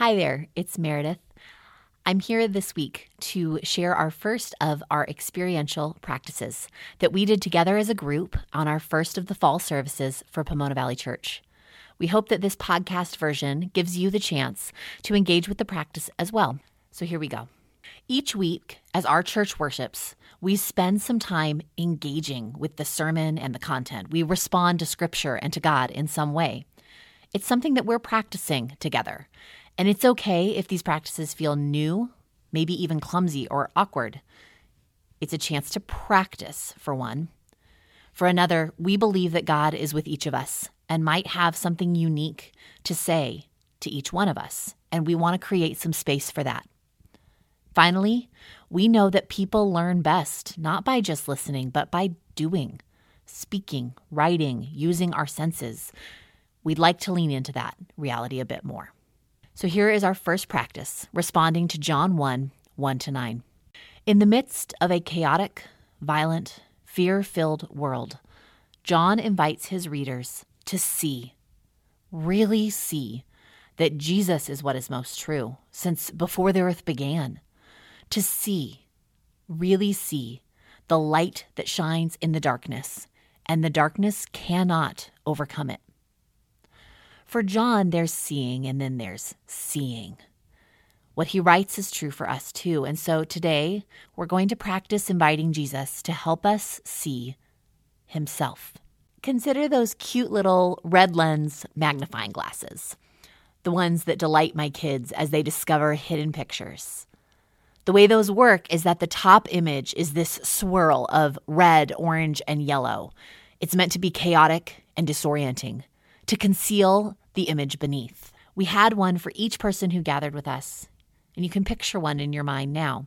Hi there, it's Meredith. I'm here this week to share our first of our experiential practices that we did together as a group on our first of the fall services for Pomona Valley Church. We hope that this podcast version gives you the chance to engage with the practice as well. So here we go. Each week, as our church worships, we spend some time engaging with the sermon and the content. We respond to scripture and to God in some way. It's something that we're practicing together. And it's okay if these practices feel new, maybe even clumsy or awkward. It's a chance to practice, for one. For another, we believe that God is with each of us and might have something unique to say to each one of us, and we want to create some space for that. Finally, we know that people learn best not by just listening, but by doing, speaking, writing, using our senses. We'd like to lean into that reality a bit more. So here is our first practice, responding to John 1 1 to 9. In the midst of a chaotic, violent, fear filled world, John invites his readers to see, really see, that Jesus is what is most true since before the earth began. To see, really see, the light that shines in the darkness, and the darkness cannot overcome it. For John, there's seeing and then there's seeing. What he writes is true for us too. And so today, we're going to practice inviting Jesus to help us see himself. Consider those cute little red lens magnifying glasses, the ones that delight my kids as they discover hidden pictures. The way those work is that the top image is this swirl of red, orange, and yellow. It's meant to be chaotic and disorienting, to conceal the image beneath. We had one for each person who gathered with us, and you can picture one in your mind now.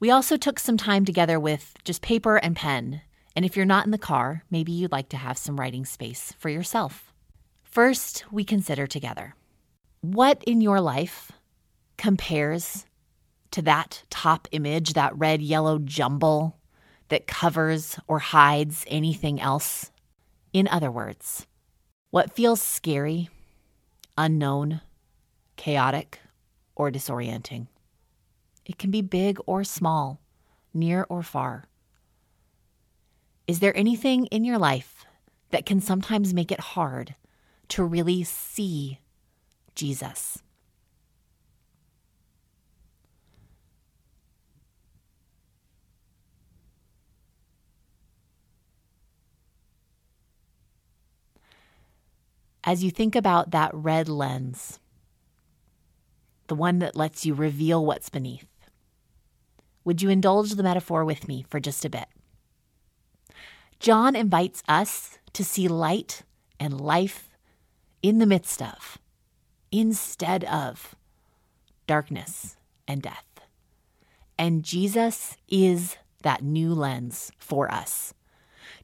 We also took some time together with just paper and pen, and if you're not in the car, maybe you'd like to have some writing space for yourself. First, we consider together what in your life compares to that top image, that red yellow jumble that covers or hides anything else? In other words, what feels scary unknown, chaotic, or disorienting. It can be big or small, near or far. Is there anything in your life that can sometimes make it hard to really see Jesus? As you think about that red lens, the one that lets you reveal what's beneath, would you indulge the metaphor with me for just a bit? John invites us to see light and life in the midst of, instead of, darkness and death. And Jesus is that new lens for us.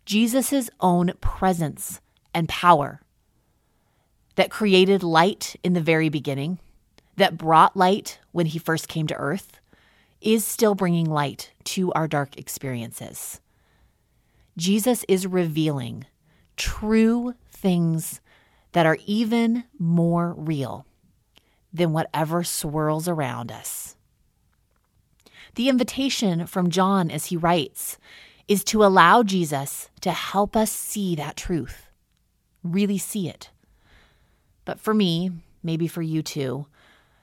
Jesus' own presence and power that created light in the very beginning, that brought light when he first came to earth, is still bringing light to our dark experiences. Jesus is revealing true things that are even more real than whatever swirls around us. The invitation from John as he writes is to allow Jesus to help us see that truth, really see it. But for me, maybe for you too,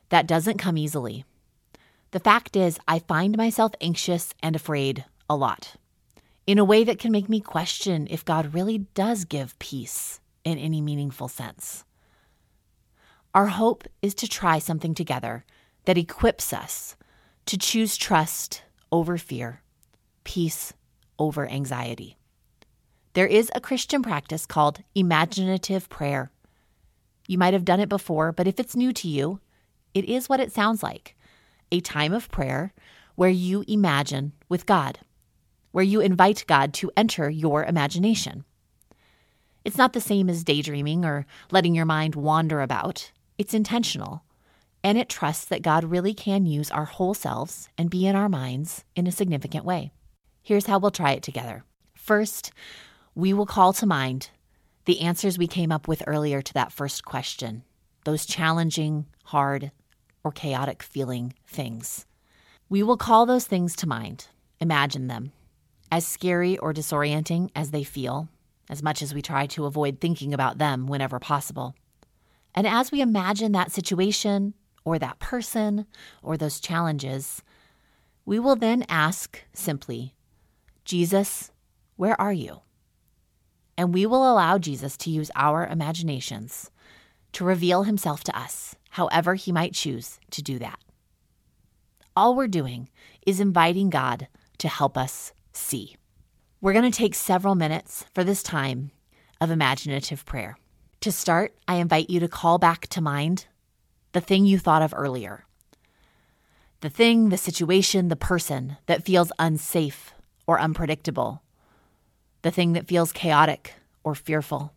that doesn't come easily. The fact is, I find myself anxious and afraid a lot in a way that can make me question if God really does give peace in any meaningful sense. Our hope is to try something together that equips us to choose trust over fear, peace over anxiety. There is a Christian practice called imaginative prayer. You might have done it before, but if it's new to you, it is what it sounds like a time of prayer where you imagine with God, where you invite God to enter your imagination. It's not the same as daydreaming or letting your mind wander about, it's intentional. And it trusts that God really can use our whole selves and be in our minds in a significant way. Here's how we'll try it together. First, we will call to mind the answers we came up with earlier to that first question, those challenging, hard, or chaotic feeling things. We will call those things to mind, imagine them, as scary or disorienting as they feel, as much as we try to avoid thinking about them whenever possible. And as we imagine that situation or that person or those challenges, we will then ask simply, Jesus, where are you? And we will allow Jesus to use our imaginations to reveal himself to us, however he might choose to do that. All we're doing is inviting God to help us see. We're going to take several minutes for this time of imaginative prayer. To start, I invite you to call back to mind the thing you thought of earlier. The thing, the situation, the person that feels unsafe or unpredictable. The thing that feels chaotic or fearful.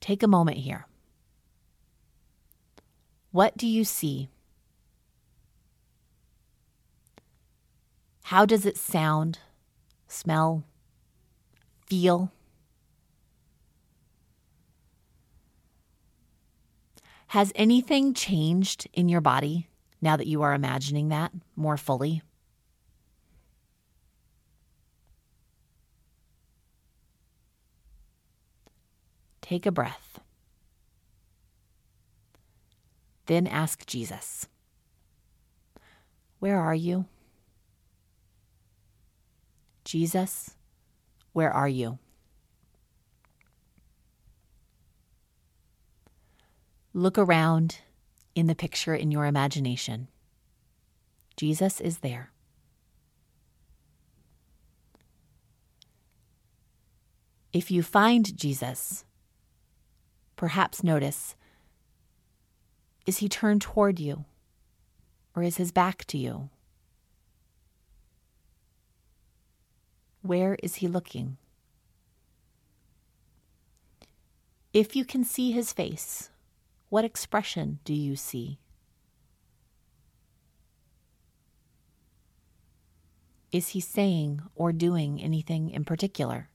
Take a moment here. What do you see? How does it sound, smell, feel? Has anything changed in your body now that you are imagining that more fully? Take a breath. Then ask Jesus, Where are you? Jesus, where are you? Look around in the picture in your imagination. Jesus is there. If you find Jesus, Perhaps notice is he turned toward you or is his back to you? Where is he looking? If you can see his face, what expression do you see? Is he saying or doing anything in particular?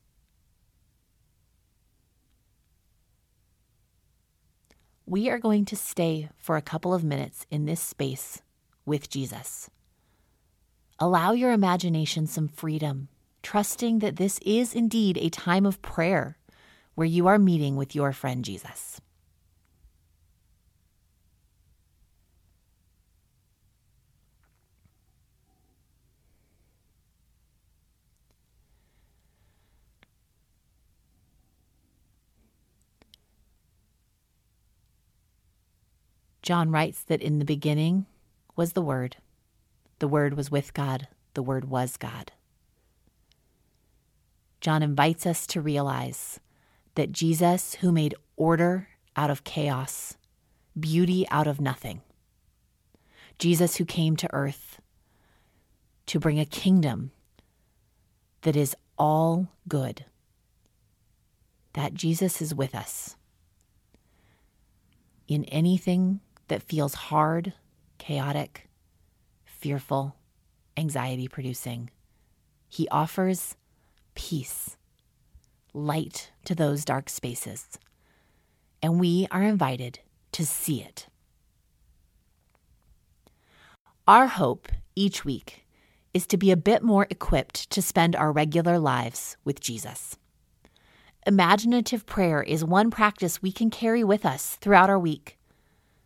We are going to stay for a couple of minutes in this space with Jesus. Allow your imagination some freedom, trusting that this is indeed a time of prayer where you are meeting with your friend Jesus. John writes that in the beginning was the Word. The Word was with God. The Word was God. John invites us to realize that Jesus, who made order out of chaos, beauty out of nothing, Jesus, who came to earth to bring a kingdom that is all good, that Jesus is with us in anything that feels hard, chaotic, fearful, anxiety producing. He offers peace, light to those dark spaces, and we are invited to see it. Our hope each week is to be a bit more equipped to spend our regular lives with Jesus. Imaginative prayer is one practice we can carry with us throughout our week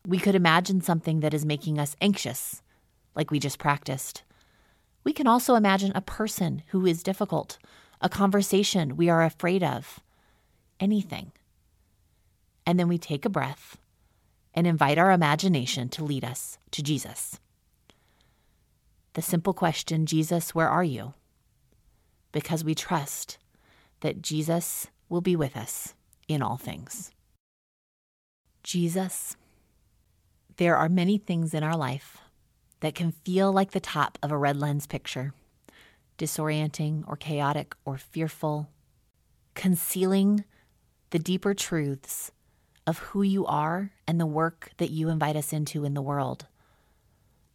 we could imagine something that is making us anxious, like we just practiced. We can also imagine a person who is difficult, a conversation we are afraid of, anything. And then we take a breath and invite our imagination to lead us to Jesus. The simple question, Jesus, where are you? Because we trust that Jesus will be with us in all things. Jesus, there are many things in our life that can feel like the top of a red lens picture, disorienting or chaotic or fearful, concealing the deeper truths of who you are and the work that you invite us into in the world,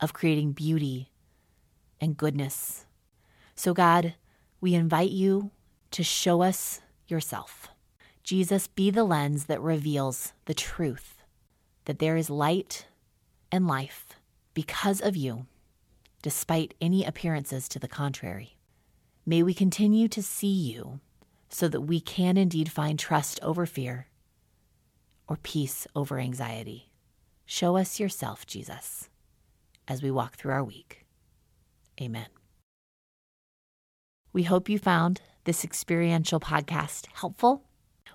of creating beauty and goodness. So, God, we invite you to show us yourself. Jesus, be the lens that reveals the truth that there is light and life because of you, despite any appearances to the contrary. May we continue to see you so that we can indeed find trust over fear or peace over anxiety. Show us yourself, Jesus, as we walk through our week. Amen. We hope you found this experiential podcast helpful.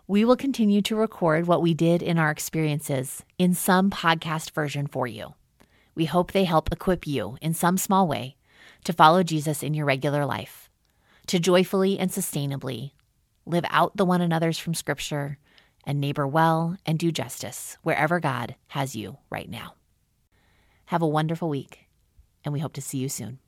We will continue to record what we did in our experiences in some podcast version for you. We hope they help equip you in some small way to follow Jesus in your regular life, to joyfully and sustainably live out the one another's from Scripture and neighbor well and do justice wherever God has you right now. Have a wonderful week, and we hope to see you soon.